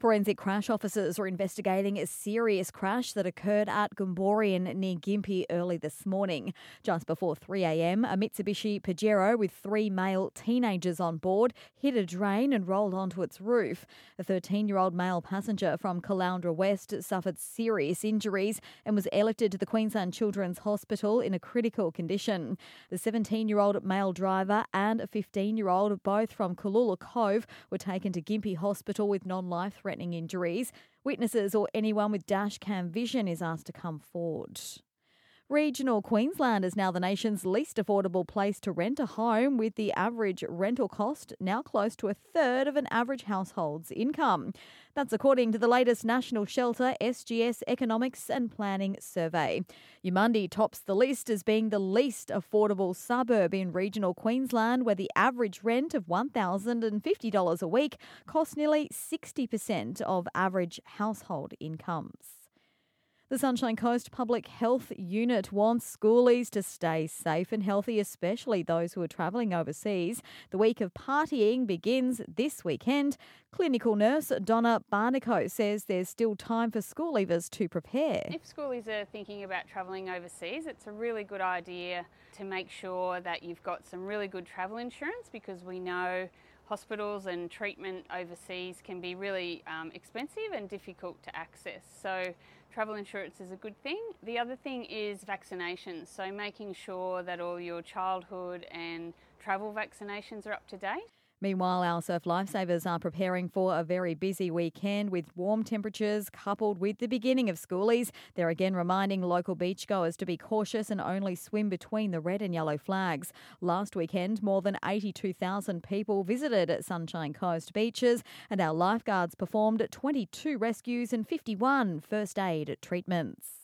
Forensic crash officers are investigating a serious crash that occurred at Goomboorian near Gympie early this morning. Just before 3am, a Mitsubishi Pajero with three male teenagers on board hit a drain and rolled onto its roof. A 13 year old male passenger from Caloundra West suffered serious injuries and was airlifted to the Queensland Children's Hospital in a critical condition. The 17 year old male driver and a 15 year old, both from Cooloola Cove, were taken to Gympie Hospital with non life threatening injuries. Witnesses or anyone with dash cam vision is asked to come forward. Regional Queensland is now the nation's least affordable place to rent a home, with the average rental cost now close to a third of an average household's income. That's according to the latest National Shelter SGS Economics and Planning Survey. Eumundi tops the list as being the least affordable suburb in regional Queensland, where the average rent of $1,050 a week costs nearly 60% of average household incomes. The Sunshine Coast Public Health Unit wants schoolies to stay safe and healthy, especially those who are travelling overseas. The week of partying begins this weekend. Clinical nurse Donna Barnico says there's still time for school leavers to prepare. If schoolies are thinking about travelling overseas, it's a really good idea to make sure that you've got some really good travel insurance because we know hospitals and treatment overseas can be really um, expensive and difficult to access. So, travel insurance is a good thing. The other thing is vaccinations. So, making sure that all your childhood and travel vaccinations are up to date. Meanwhile, our surf lifesavers are preparing for a very busy weekend with warm temperatures coupled with the beginning of schoolies. They're again reminding local beachgoers to be cautious and only swim between the red and yellow flags. Last weekend, more than 82,000 people visited Sunshine Coast beaches, and our lifeguards performed 22 rescues and 51 first aid treatments.